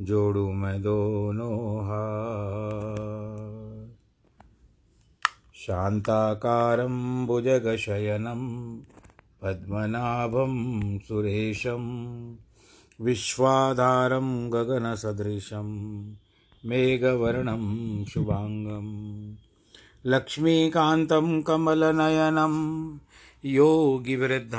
जोड़ू मैं दोनों हाथ। शान्ताकारं भुजगशयनं, पद्मनाभं सुरेशं, विश्वाधारं गगनसदृशं, मेघवर्णं शुभाङ्गं, लक्ष्मीकान्तं कमलनयनं, योगिवृद्धानगम्यं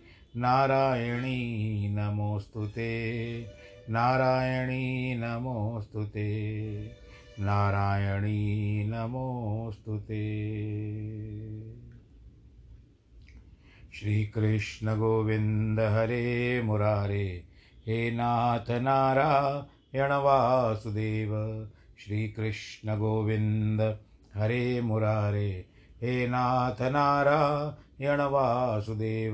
नारायणी नमोऽस्तु ते। नारायणी नमोऽस्तु ते। नारायणी नमोऽस्तु ते। श्रीकृष्णगोविन्द हरे मुरारे। हे नाथ नारायण वासुदेव। श्रीकृष्णगोविन्द हरे मुरारे। हे नाथ नारायण वासुदेव।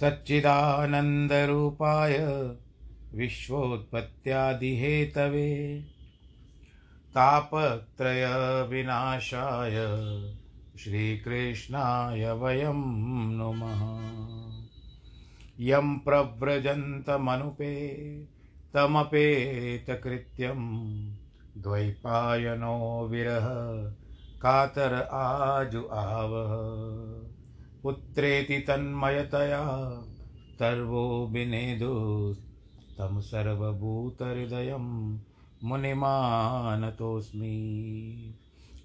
सच्चिदानन्दरूपाय विश्वोत्पत्त्यादिहेतवे तापत्रयविनाशाय श्रीकृष्णाय वयं नुमः। यं प्रव्रजन्तमनुपे तमपेतकृत्यं द्वैपायनो विरह कातर आजु आवह। पुत्रेति तन्मयतया सर्वो विनेदुस्तं सर्वभूतहृदयं मुनिमानतोऽस्मि।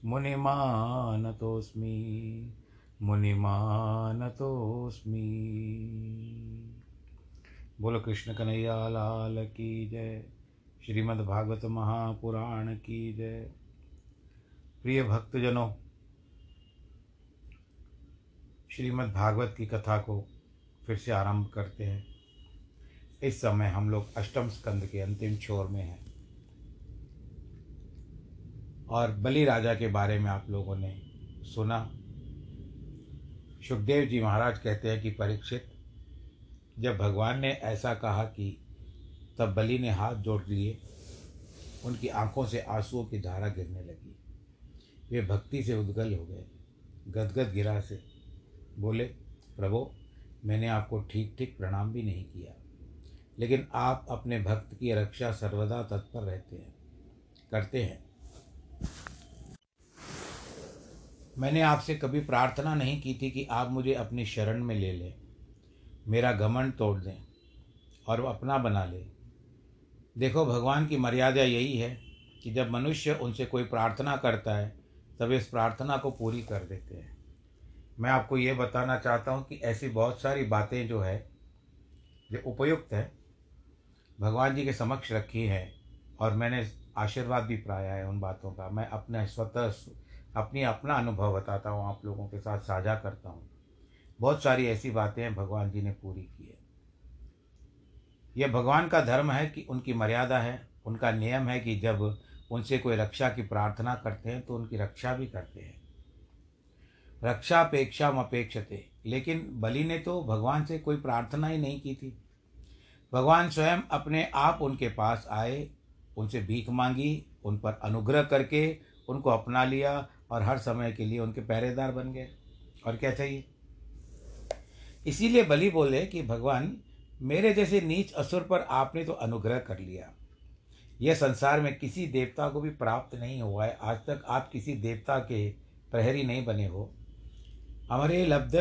मुनिमानतोऽस्मि। मुनिमानतोऽस्मि। बोलो कृष्ण कन्हैया, लाल की जय। श्रीमद् भागवत महापुराण की जय। प्रिय भक्तजनों श्रीमद् भागवत की कथा को फिर से आरंभ करते हैं। इस समय हम लोग अष्टम स्कंद के अंतिम छोर में हैं। और बलि राजा के बारे में आप लोगों ने सुना। सुखदेव जी महाराज कहते हैं कि परीक्षित, जब भगवान ने ऐसा कहा कि तब बलि ने हाथ जोड़ लिए, उनकी आँखों से आंसुओं की धारा गिरने लगी। वे भक्ति से उद्गल हो गए, गदगद गिरा से बोले, प्रभो, मैंने आपको ठीक ठीक प्रणाम भी नहीं किया, लेकिन आप अपने भक्त की रक्षा सर्वदा तत्पर रहते हैं, करते हैं। मैंने आपसे कभी प्रार्थना नहीं की थी कि आप मुझे अपनी शरण में ले लें, मेरा घमंड तोड़ दें और अपना बना लें। देखो, भगवान की मर्यादा यही है कि जब मनुष्य उनसे कोई प्रार्थना करता है, तब इस प्रार्थना को पूरी कर देते हैं। मैं आपको ये बताना चाहता हूँ कि ऐसी बहुत सारी बातें जो है, जो उपयुक्त हैं, भगवान जी के समक्ष रखी हैं और मैंने आशीर्वाद भी पाया है उन बातों का। मैं अपने स्वतः, अपनी अपना अनुभव बताता हूँ, आप लोगों के साथ साझा करता हूँ। बहुत सारी ऐसी बातें हैं भगवान जी ने पूरी की है। यह भगवान का धर्म है कि उनकी मर्यादा है, उनका नियम है कि जब उनसे कोई रक्षा की प्रार्थना करते हैं तो उनकी रक्षा भी करते हैं। रक्षा अपेक्षा अपेक्षते लेकिन बलि ने तो भगवान से कोई प्रार्थना ही नहीं की थी। भगवान स्वयं अपने आप उनके पास आए, उनसे भीख मांगी, उन पर अनुग्रह करके उनको अपना लिया और हर समय के लिए उनके पहरेदार बन गए। और क्या चाहिए? इसीलिए बलि बोले कि भगवान, मेरे जैसे नीच असुर पर आपने तो अनुग्रह कर लिया। यह संसार में किसी देवता को भी प्राप्त नहीं हुआ है। आज तक आप किसी देवता के प्रहरी नहीं बने हो। हमारे लब्ध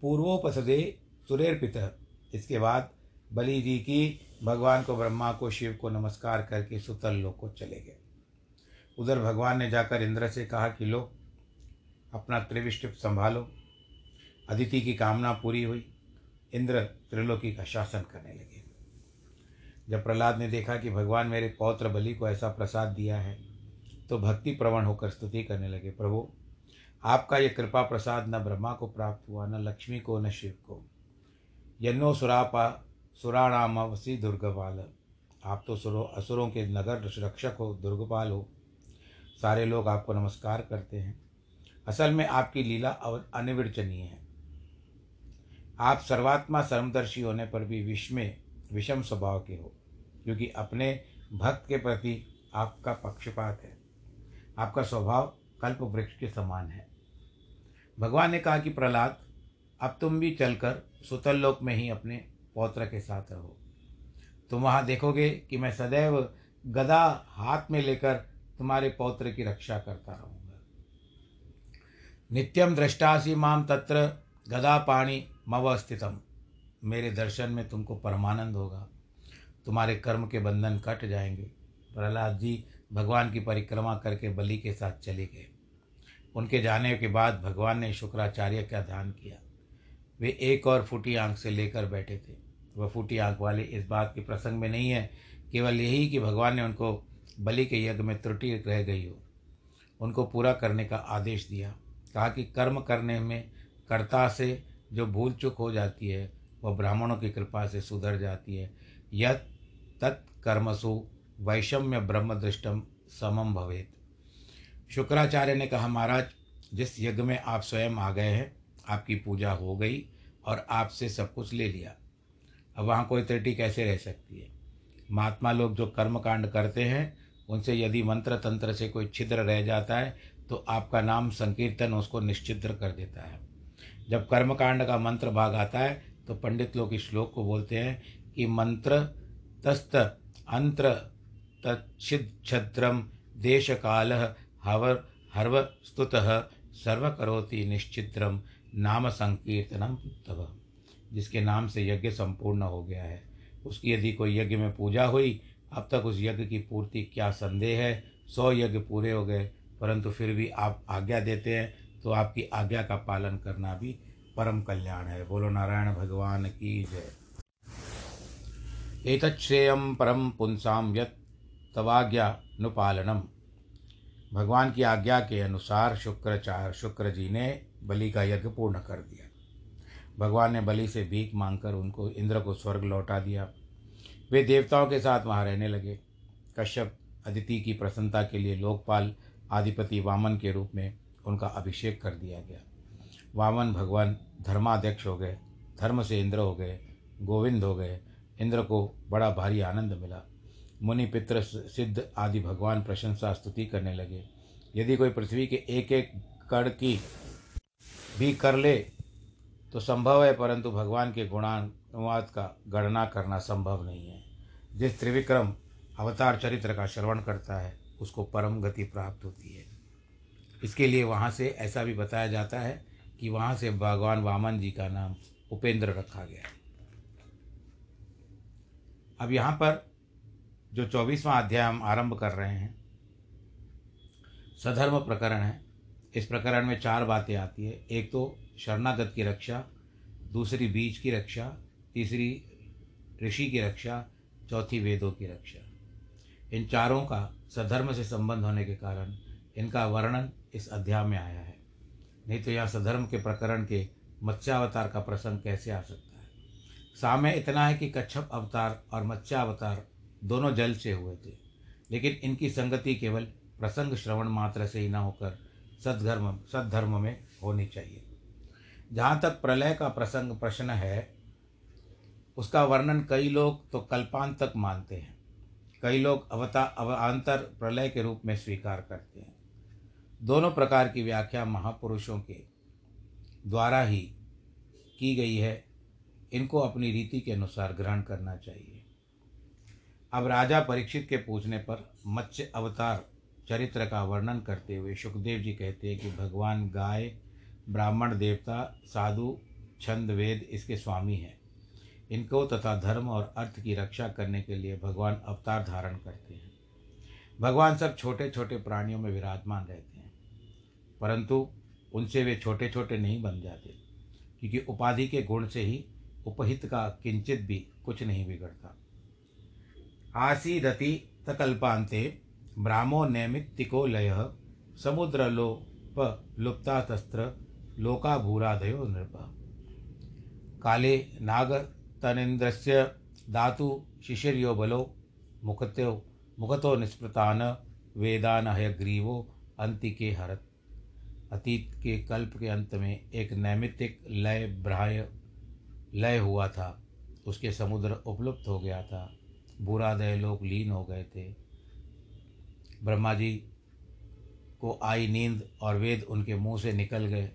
पूर्वोपसदे सुरेरपित। इसके बाद बलि जी की भगवान को, ब्रह्मा को, शिव को नमस्कार करके सुतल लोग को चले गए। उधर भगवान ने जाकर इंद्र से कहा कि, लो, अपना त्रिविष्ट संभालो। अदिति की कामना पूरी हुई। इंद्र त्रिलोकी का शासन करने लगे। जब प्रहलाद ने देखा कि भगवान मेरे पौत्र बलि को ऐसा प्रसाद दिया है तो भक्ति प्रवण होकर स्तुति करने लगे। प्रभु आपका ये कृपा प्रसाद न ब्रह्मा को प्राप्त हुआ, न लक्ष्मी को, न शिव को। यन्नो सुरापा, सुराणाम वसी दुर्गपाल। आप तो सुरो, असुरों के नगर रक्षक हो, दुर्गपाल हो। सारे लोग आपको नमस्कार करते हैं। असल में आपकी लीला अनिर्वचनीय है। आप सर्वात्मा सर्वदर्शी होने पर भी में विषम स्वभाव के हो, क्योंकि अपने भक्त के प्रति आपका पक्षपात है। आपका स्वभाव कल्प वृक्ष के समान है। भगवान ने कहा कि प्रहलाद, अब तुम भी चलकर सुतल लोक में ही अपने पौत्र के साथ रहो। तुम वहाँ देखोगे कि मैं सदैव गदा हाथ में लेकर तुम्हारे पौत्र की रक्षा करता रहूँगा। नित्यम दृष्टासी माम तत्र गदा पाणी मव स्थितम मेरे दर्शन में तुमको परमानंद होगा। तुम्हारे कर्म के बंधन कट जाएँगे। प्रहलाद जी भगवान की परिक्रमा करके बलि के साथ चले गए। उनके जाने के बाद भगवान ने शुक्राचार्य का ध्यान किया। वे एक और फूटी आँख से लेकर बैठे थे। वह फूटी आँख वाले इस बात के प्रसंग में नहीं है, केवल यही कि भगवान ने उनको बलि के यज्ञ में त्रुटि रह गई हो। उनको पूरा करने का आदेश दिया। कहा कि कर्म करने में कर्ता से जो भूल चूक हो जाती है, वह ब्राह्मणों की कृपा से सुधर जाती है। यह तत्कर्मसु वैषम्य ब्रह्म दृष्टम समम भवेत। शुक्राचार्य ने कहा, महाराज, जिस यज्ञ में आप स्वयं आ गए हैं, आपकी पूजा हो गई और आपसे सब कुछ ले लिया। अब वहाँ कोई त्रुटि कैसे रह सकती है? महात्मा लोग जो कर्म कांड करते हैं, उनसे यदि मंत्र तंत्र से कोई छिद्र रह जाता है तो आपका नाम संकीर्तन उसको निश्चिद्र कर देता है। जब कर्मकांड का मंत्र भाग आता है तो पंडित लोग इस श्लोक को बोलते हैं कि, मंत्र तस्त अंत्र तच्छिद्रम देश काल हवर हर्व स्तुत सर्व करोति निश्चित्रम नाम संकीर्तनम तब जिसके नाम से यज्ञ संपूर्ण हो गया है। उसकी यदि कोई यज्ञ में पूजा हुई, अब तक उस यज्ञ की पूर्ति क्या संदेह है? सौ यज्ञ पूरे हो गए, परंतु फिर भी आप आज्ञा देते हैं तो आपकी आज्ञा का पालन करना भी परम कल्याण है। बोलो, नारायण भगवान की जय। एतच्छ्रेयम परम पुंसाम यत तवाज्ञानुपालनम। भगवान की आज्ञा के अनुसार शुक्राचार्य शुक्र जी ने बलि का यज्ञ पूर्ण कर दिया। भगवान ने बलि से भीख मांगकर उनको, इंद्र को स्वर्ग लौटा दिया। वे देवताओं के साथ वहाँ रहने लगे। कश्यप, अदिति की प्रसन्नता के लिए लोकपाल, आधिपति वामन के रूप में उनका अभिषेक कर दिया गया। वामन भगवान धर्माध्यक्ष हो गए, धर्म से इंद्र हो गए, गोविंद हो गए। इंद्र को बड़ा भारी आनंद मिला। मुनि पितृ सिद्ध आदि भगवान प्रशंसा स्तुति करने लगे। यदि कोई पृथ्वी के एक एक कण की भी कर ले तो संभव है, परंतु भगवान के गुणानुवाद का गणना करना संभव नहीं है। जिस त्रिविक्रम अवतार चरित्र का श्रवण करता है, उसको परम गति प्राप्त होती है। इसके लिए वहाँ से ऐसा भी बताया जाता है कि वहाँ से भगवान वामन जी का नाम उपेंद्र रखा गया अब यहाँ पर जो चौबीसवां अध्याय हम आरंभ कर रहे हैं, सधर्म प्रकरण है। इस प्रकरण में चार बातें आती है। एक तो शरणागत की रक्षा, दूसरी बीज की रक्षा, तीसरी ऋषि की रक्षा, चौथी वेदों की रक्षा। इन चारों का सधर्म से संबंध होने के कारण इनका वर्णन इस अध्याय में आया है। नहीं तो यहाँ सधर्म के प्रकरण के मत्स्यावतार का प्रसंग कैसे आ सकता है? सामय इतना है कि कच्छप अवतार और मत्स्यावतार दोनों जल से हुए थे। लेकिन इनकी संगति केवल प्रसंग श्रवण मात्र से ही न होकर सदधर्म, सद्धर्म में होनी चाहिए। जहाँ तक प्रलय का प्रसंग प्रश्न है, उसका वर्णन कई लोग तो कल्पांत तक मानते हैं। कई लोग अवता अवान्तर प्रलय के रूप में स्वीकार करते हैं। दोनों प्रकार की व्याख्या महापुरुषों के द्वारा ही की गई है। इनको अपनी रीति के अनुसार ग्रहण करना चाहिए। अब राजा परीक्षित के पूछने पर मत्स्य अवतार चरित्र का वर्णन करते हुए सुखदेव जी कहते हैं कि भगवान गाय, ब्राह्मण देवता, साधु, छंद, वेद इसके स्वामी हैं। इनको तथा धर्म और अर्थ की रक्षा करने के लिए भगवान अवतार धारण करते हैं। भगवान सब छोटे छोटे प्राणियों में विराजमान रहते हैं। परंतु उनसे वे छोटे छोटे नहीं बन जाते, क्योंकि उपाधि के गुण से ही उपहित का किंचित भी कुछ नहीं बिगड़ता। आसीदति तकल्पांते ब्राह्मो नैमित्तिको लय समुद्र लोप लुप्ता तस्त्र लोका भूराधयो नृप। काले नागर तनिन्द्रस्य धातु शिशिर्यो बलो मुखत्यो मुखतो निस्पृतान वेदान हयग्रीवो अंतिके हरत। अतीत के कल्प के अंत में एक नैमित्तिक लय ब्राह्य लय हुआ था। उसके समुद्र उपलुप्त हो गया था। बुरादय लोग लीन हो गए थे। ब्रह्मा जी को आई नींद और वेद उनके मुँह से निकल गए।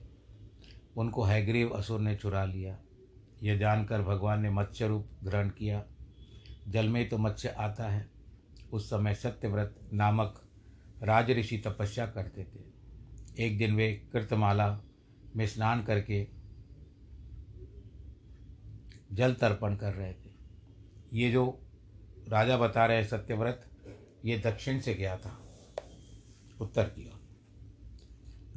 उनको हैग्रीव असुर ने चुरा लिया। यह जानकर भगवान ने मत्स्य रूप ग्रहण किया। जल में तो मत्स्य आता है। उस समय सत्यव्रत नामक राज ऋषि तपस्या करते थे। एक दिन वे कृतमाला में स्नान करके जल तर्पण कर रहे थे। ये जो राजा बता रहे सत्यव्रत, ये दक्षिण से गया था, उत्तर की ओर।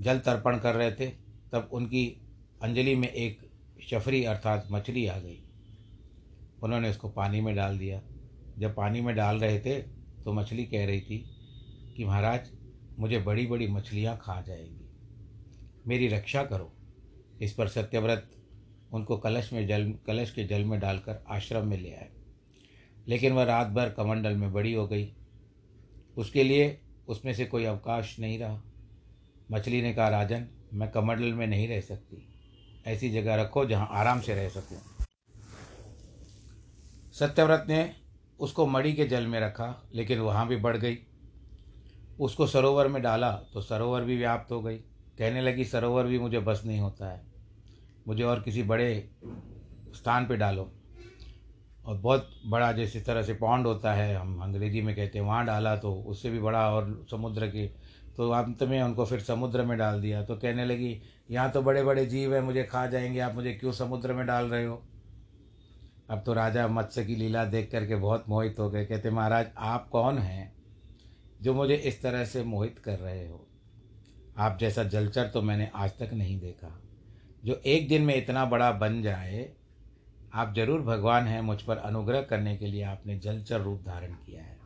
जल तर्पण कर रहे थे, तब उनकी अंजलि में एक शफरी अर्थात मछली आ गई। उन्होंने उसको पानी में डाल दिया। जब पानी में डाल रहे थे तो मछली कह रही थी कि, महाराज, मुझे बड़ी बड़ी मछलियाँ खा जाएँगी। मेरी रक्षा करो। इस पर सत्यव्रत उनको कलश में जल, कलश के जल में डालकर आश्रम में ले आए। लेकिन वह रात भर कमंडल में बड़ी हो गई। उसके लिए उसमें से कोई अवकाश नहीं रहा। मछली ने कहा, राजन, मैं कमंडल में नहीं रह सकती। ऐसी जगह रखो जहाँ आराम से रह सकूँ। सत्यव्रत ने उसको मड़ी के जल में रखा, लेकिन वहाँ भी बढ़ गई। उसको सरोवर में डाला तो सरोवर भी व्याप्त हो गई। कहने लगी, सरोवर भी मुझे बस नहीं होता है। मुझे और किसी बड़े स्थान पे डालो। और बहुत बड़ा जैसे तरह से पौंड होता है, हम अंग्रेज़ी में कहते हैं, वहाँ डाला तो उससे भी बड़ा और समुद्र के तो अंत में उनको फिर समुद्र में डाल दिया। तो कहने लगी, यहाँ तो बड़े बड़े जीव हैं, मुझे खा जाएँगे, आप मुझे क्यों समुद्र में डाल रहे हो? अब तो राजा मत्स्य की लीला देख करके बहुत मोहित हो गए। कहते, महाराज, आप कौन हैं जो मुझे इस तरह से मोहित कर रहे हो? आप जैसा जलचर तो मैंने आज तक नहीं देखा। जो एक दिन में इतना बड़ा बन जाए आप ज़रूर भगवान हैं, मुझ पर अनुग्रह करने के लिए आपने जलचर रूप धारण किया है।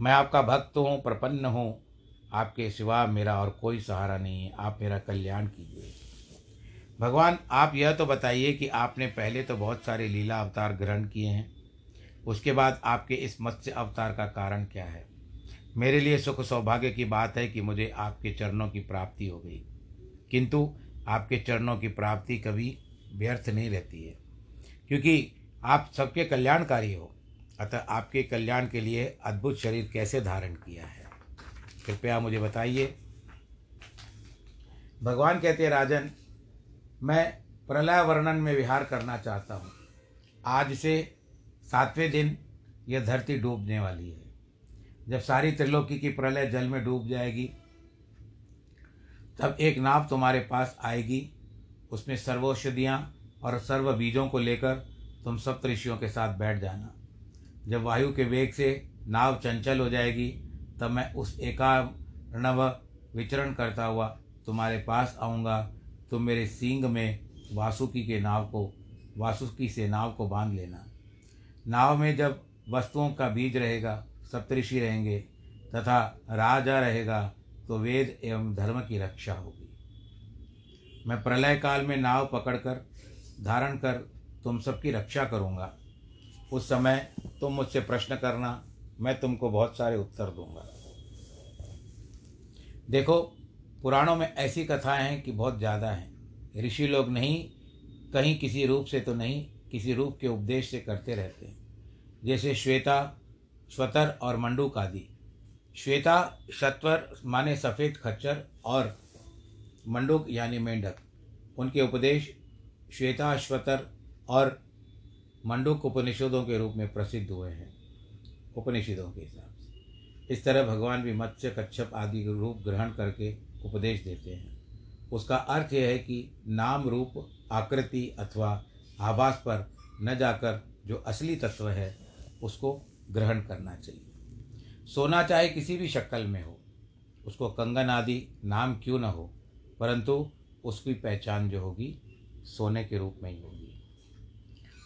मैं आपका भक्त हूँ, प्रपन्न हूँ। आपके सिवा मेरा और कोई सहारा नहीं है। आप मेरा कल्याण कीजिए। भगवान, आप यह तो बताइए कि आपने पहले तो बहुत सारे लीला अवतार ग्रहण किए हैं। उसके बाद आपके इस मत्स्य अवतार का कारण क्या है? मेरे लिए सुख सौभाग्य की बात है कि मुझे आपके चरणों की प्राप्ति हो गई। किंतु आपके चरणों की प्राप्ति कभी व्यर्थ नहीं रहती है। क्योंकि आप सबके कल्याणकारी हो। अतः आपके कल्याण के लिए अद्भुत शरीर कैसे धारण किया है? कृपया मुझे बताइए। भगवान कहते हैं, राजन, मैं प्रलय वर्णन में विहार करना चाहता हूँ। आज से सातवें दिन यह धरती डूबने वाली है। जब सारी त्रिलोकी की प्रलय जल में डूब जाएगी, तब एक नाव तुम्हारे पास आएगी। उसमें सर्वौषधियाँ और सर्व बीजों को लेकर तुम सप्त ऋषियों के साथ बैठ जाना। जब वायु के वेग से नाव चंचल हो जाएगी, तब मैं उस एकाणव विचरण करता हुआ तुम्हारे पास आऊँगा। तुम मेरे सींग में वासुकी के नाव को, वासुकी से नाव को बाँध लेना। नाव में जब वस्तुओं का बीज रहेगा सप्तऋषि रहेंगे, तथा राजा रहेगा तो वेद एवं धर्म की रक्षा होगी। मैं प्रलय काल में नाव पकड़कर धारण कर तुम सबकी रक्षा करूँगा। उस समय तुम मुझसे प्रश्न करना, मैं तुमको बहुत सारे उत्तर दूँगा। देखो, पुराणों में ऐसी कथाएँ हैं कि बहुत ज़्यादा हैं। ऋषि लोग नहीं, कहीं किसी रूप से तो नहीं, किसी रूप के उपदेश से करते रहते। हैं जैसे श्वेता, स्वतर और मंडूक आदि श्वेता सत्वर माने सफ़ेद खच्चर और मंडूक यानी मेंढक। उनके उपदेश श्वेताश्वतर और मंडूक उपनिषदों के रूप में प्रसिद्ध हुए हैं, उपनिषदों के हिसाब से। इस तरह भगवान भी मत्स्य, कच्छप आदि रूप ग्रहण करके उपदेश देते हैं। उसका अर्थ यह है कि नाम रूप, आकृति अथवा आभास पर न जाकर जो असली तत्व है, उसको ग्रहण करना चाहिए। सोना चाहे किसी भी शक्ल में हो, उसको कंगन आदि नाम क्यों न हो, परंतु उसकी पहचान जो होगी सोने के रूप में ही होगी।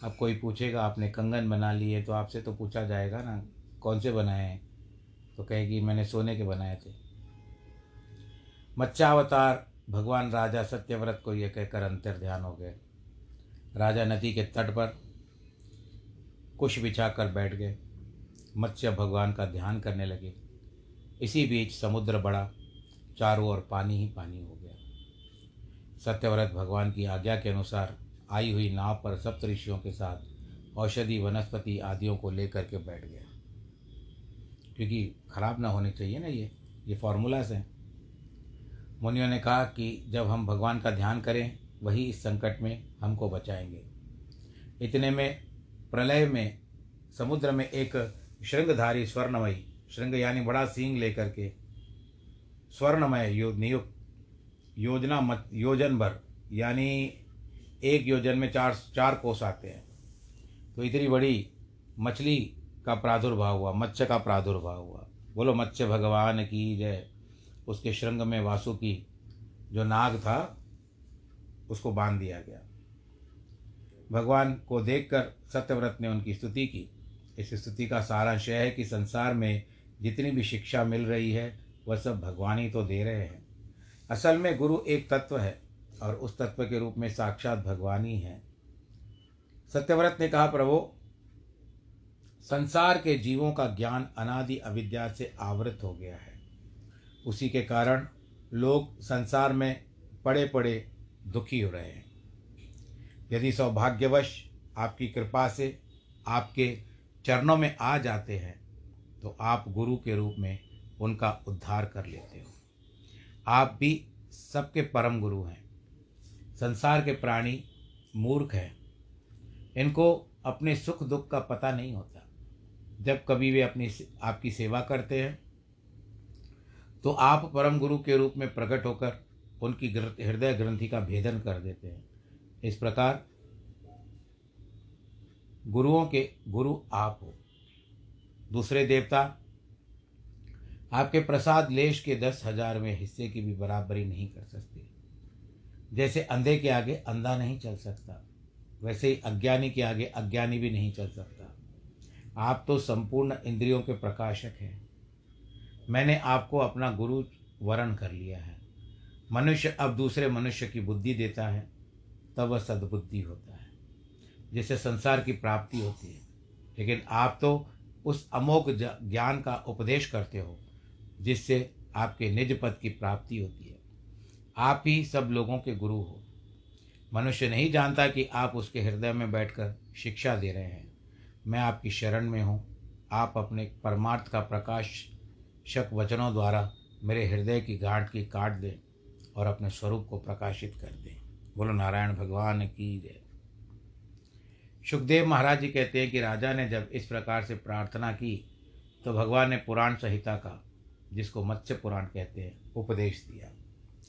अब कोई पूछेगा, आपने कंगन बना लिए तो आपसे तो पूछा जाएगा ना, कौन से बनाए हैं? तो कहेगी, मैंने सोने के बनाए थे। मच्छावतार भगवान राजा सत्यव्रत को यह कहकर अंतर ध्यान हो गए राजा नदी के तट पर कुश बिछा कर बैठ गए। मत्स्य भगवान का ध्यान करने लगे। इसी बीच समुद्र बड़ा, चारों ओर पानी ही पानी हो गया। सत्यव्रत भगवान की आज्ञा के अनुसार आई हुई नाव पर सप्त ऋषियों के साथ औषधि, वनस्पति आदियों को लेकर के बैठ गया। क्योंकि खराब ना होने चाहिए ना ये ये फॉर्मूलाज हैं। मुनियों ने कहा कि जब हम भगवान का ध्यान करें, वही इस संकट में हमको बचाएँगे। इतने में, प्रलय में, समुद्र में एक श्रृंगधारी स्वर्णमयी श्रृंग यानी बड़ा सींग लेकर के स्वर्णमय यो नियुक्त योजना मत, योजन भर, यानी एक योजन में चार चार कोस आते हैं। तो इतनी बड़ी मछली का प्रादुर्भाव हुआ, मत्स्य का प्रादुर्भाव हुआ। बोलो, मत्स्य भगवान की जय। उसके श्रृंग में वासु की जो नाग था, उसको बाँध दिया गया। भगवान को देखकर सत्यव्रत ने उनकी स्तुति की। इस स्तुति का सारांश यह है कि संसार में जितनी भी शिक्षा मिल रही है, वह सब भगवान ही तो दे रहे हैं। असल में गुरु एक तत्व है और उस तत्व के रूप में साक्षात भगवान ही है। सत्यव्रत ने कहा, प्रभो, संसार के जीवों का ज्ञान अनादि अविद्या से आवृत हो गया है। उसी के कारण लोग संसार में पड़े पड़े दुखी हो रहे हैं। यदि सौभाग्यवश आपकी कृपा से आपके चरणों में आ जाते हैं तो आप गुरु के रूप में उनका उद्धार कर लेते हो। आप भी सबके परम गुरु हैं। संसार के प्राणी मूर्ख हैं। इनको अपने सुख दुख का पता नहीं होता। जब कभी वे अपनी आपकी सेवा करते हैं तो आप परम गुरु के रूप में प्रकट होकर उनकी हृदय ग्रंथि का भेदन कर देते हैं। इस प्रकार गुरुओं के गुरु आप हो। दूसरे देवता आपके प्रसाद लेश के दस हज़ार में हिस्से की भी बराबरी नहीं कर सकते। जैसे अंधे के आगे अंधा नहीं चल सकता, वैसे ही अज्ञानी के आगे अज्ञानी भी नहीं चल सकता। आप तो संपूर्ण इंद्रियों के प्रकाशक हैं। मैंने आपको अपना गुरु वरण कर लिया है। मनुष्य अब दूसरे मनुष्य की बुद्धि देता है, तब वह सद्बुद्धि होता है, जिससे संसार की प्राप्ति होती है। लेकिन आप तो उस अमोघ ज्ञान का उपदेश करते हो। जिससे आपके निज पद की प्राप्ति होती है। आप ही सब लोगों के गुरु हो। मनुष्य नहीं जानता कि आप उसके हृदय में बैठकर शिक्षा दे रहे हैं। मैं आपकी शरण में हूँ। आप अपने परमार्थ का प्रकाश शक वचनों द्वारा मेरे हृदय की गांठ की काट दें और अपने स्वरूप को प्रकाशित कर दें। बोलो, नारायण भगवान की जय। सुखदेव महाराज जी कहते हैं कि राजा ने जब इस प्रकार से प्रार्थना की तो भगवान ने पुराण संहिता का जिसको मत्स्य पुराण कहते हैं, उपदेश दिया।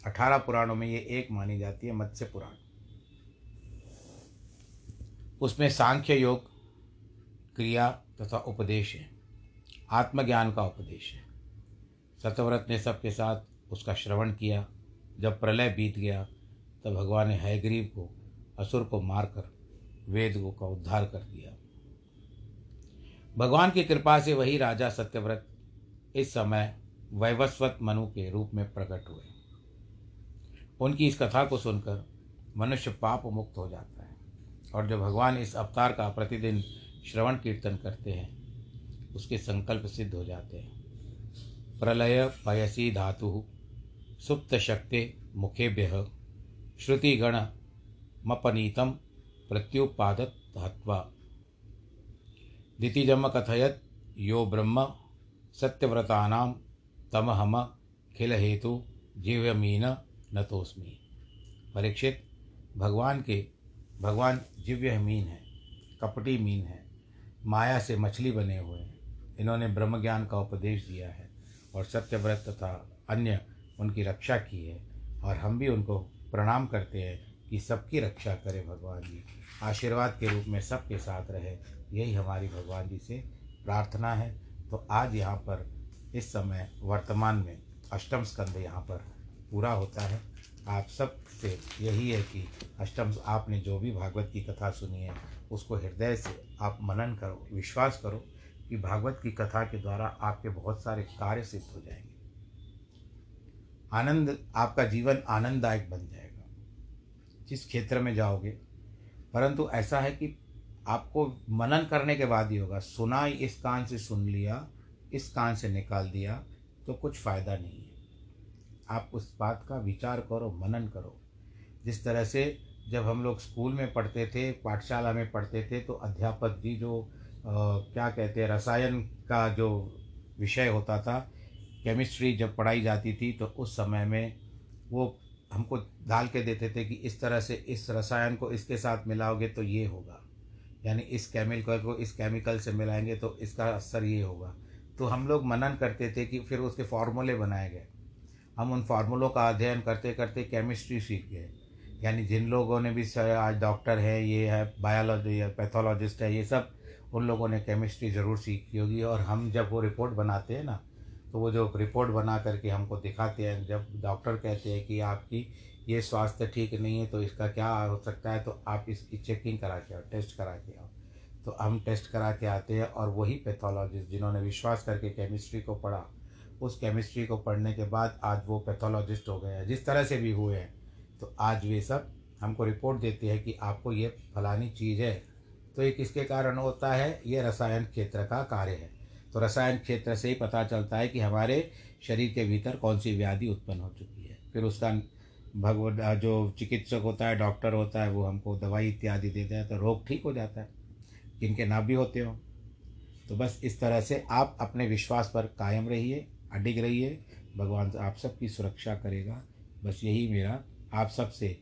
अठारह पुराणों में ये एक मानी जाती है मत्स्य पुराण। उसमें सांख्य योग, क्रिया तथा उपदेश है। आत्मज्ञान का उपदेश है। सतव्रत ने सबके साथ उसका श्रवण किया। जब प्रलय बीत गया, तब भगवान ने हैग्रीव को, असुर को मारकर, वेद को का उद्धार कर दिया। भगवान की कृपा से वही राजा सत्यव्रत इस समय वैवस्वत मनु के रूप में प्रकट हुए। उनकी इस कथा को सुनकर मनुष्य पाप मुक्त हो जाता है और जो भगवान इस अवतार का प्रतिदिन श्रवण कीर्तन करते हैं, उसके संकल्प सिद्ध हो जाते हैं। प्रलय पयसी धातु, सुप्त शक्ति मुखेभ्य, श्रुतिगण मपनीतम प्रत्युपादत हत्वा। दितिजम कथयत यो ब्रह्म सत्यव्रता तमहम खिल हेतु जीव्यमीन नतोस्मी। परीक्षित, भगवान के, भगवान जीव्यमीन है, कपटी मीन है, माया से मछली बने हुए हैं। इन्होंने ब्रह्म ज्ञान का उपदेश दिया है और सत्यव्रत तथा अन्य उनकी रक्षा की है और हम भी उनको प्रणाम करते हैं कि सबकी रक्षा करें भगवान जी। आशीर्वाद के रूप में सबके साथ रहे। यही हमारी भगवान जी से प्रार्थना है। तो आज यहाँ पर इस समय वर्तमान में अष्टम स्कंद यहाँ पर पूरा होता है। आप सबसे यही है कि अष्टम, आपने जो भी भागवत की कथा सुनी है, उसको हृदय से आप मनन करो, विश्वास करो कि भागवत की कथा के द्वारा आपके बहुत सारे कार्य सिद्ध हो जाएँगे। आनंद, आपका जीवन आनंददायक बन जाएगा। जिस क्षेत्र में जाओगे, परंतु ऐसा है कि आपको मनन करने के बाद ही होगा। सुना इस कान से सुन लिया इस कान से निकाल दिया तो कुछ फ़ायदा नहीं है। आप उस बात का विचार करो मनन करो। जिस तरह से जब हम लोग स्कूल में पढ़ते थे पाठशाला में पढ़ते थे तो अध्यापक जी जो आ, क्या कहते हैं रसायन का जो विषय होता था केमिस्ट्री जब पढ़ाई जाती थी तो उस समय में वो हमको डाल के देते थे कि इस तरह से इस रसायन को इसके साथ मिलाओगे तो ये होगा। यानी इस केमिकल को इस केमिकल से मिलाएँगे तो इसका असर ये होगा। तो हम लोग मनन करते थे कि फिर उसके फार्मूले बनाए गए। हम उन फार्मूलों का अध्ययन करते करते केमिस्ट्री सीख गए। यानी जिन लोगों ने भी आज डॉक्टर है, ये है बायोलॉजी है पैथोलॉजिस्ट है, ये सब, उन लोगों ने केमिस्ट्री ज़रूर सीखी होगी। और हम जब वो रिपोर्ट बनाते हैं ना तो वो जो रिपोर्ट बना करके हमको दिखाते हैं, जब डॉक्टर कहते हैं कि आपकी ये स्वास्थ्य ठीक नहीं है तो इसका क्या हो सकता है तो आप इसकी चेकिंग करा के आओ टेस्ट करा के आओ। तो हम टेस्ट करा के आते हैं और वही पैथोलॉजिस्ट जिन्होंने विश्वास करके केमिस्ट्री को पढ़ा, उस केमिस्ट्री को पढ़ने के बाद आज वो पैथोलॉजिस्ट हो गए हैं, जिस तरह से भी हुए हैं। तो आज वे सब हमको रिपोर्ट देते हैं कि आपको ये फलानी चीज़ है। तो ये किसके कारण होता है? ये रसायन क्षेत्र का कार्य है। तो रसायन क्षेत्र से ही पता चलता है कि हमारे शरीर के भीतर कौन सी व्याधि उत्पन्न हो चुकी है। फिर उसका भगवत जो चिकित्सक होता है, डॉक्टर होता है, वो हमको दवाई इत्यादि देते हैं तो रोग ठीक हो जाता है। किनके ना भी होते हो। तो बस इस तरह से आप अपने विश्वास पर कायम रहिए, अडिग रहिए। भगवान आप सबकी सुरक्षा करेगा। बस यही मेरा आप सबसे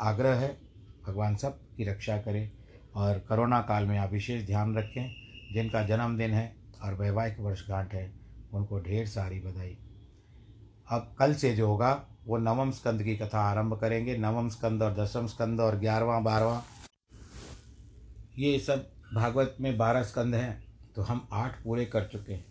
आग्रह है। भगवान सब की रक्षा करें और कोरोना काल में आप विशेष ध्यान रखें। जिनका जन्मदिन है और वैवाहिक वर्षगांठ है, उनको ढेर सारी बधाई। अब कल से जो होगा, वो नवम स्कंद की कथा आरंभ करेंगे। नवम स्कंद और दसम स्कंद और ग्यारहवा, बारहवा। ये सब भागवत में बारह स्कंद हैं तो हम आठ पूरे कर चुके हैं।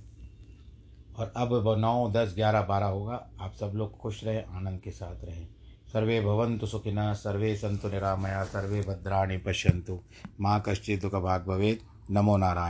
और अब नौ, दस, ग्यारह, बारह होगा। आप सब लोग खुश रहें, आनंद के साथ रहें। सर्वे भवंतु सुखिनः, सर्वे संतु निरामया, सर्वे भद्राणी पश्यंतु माँ कश्चित् भाग भवेत्। नमो नारायण।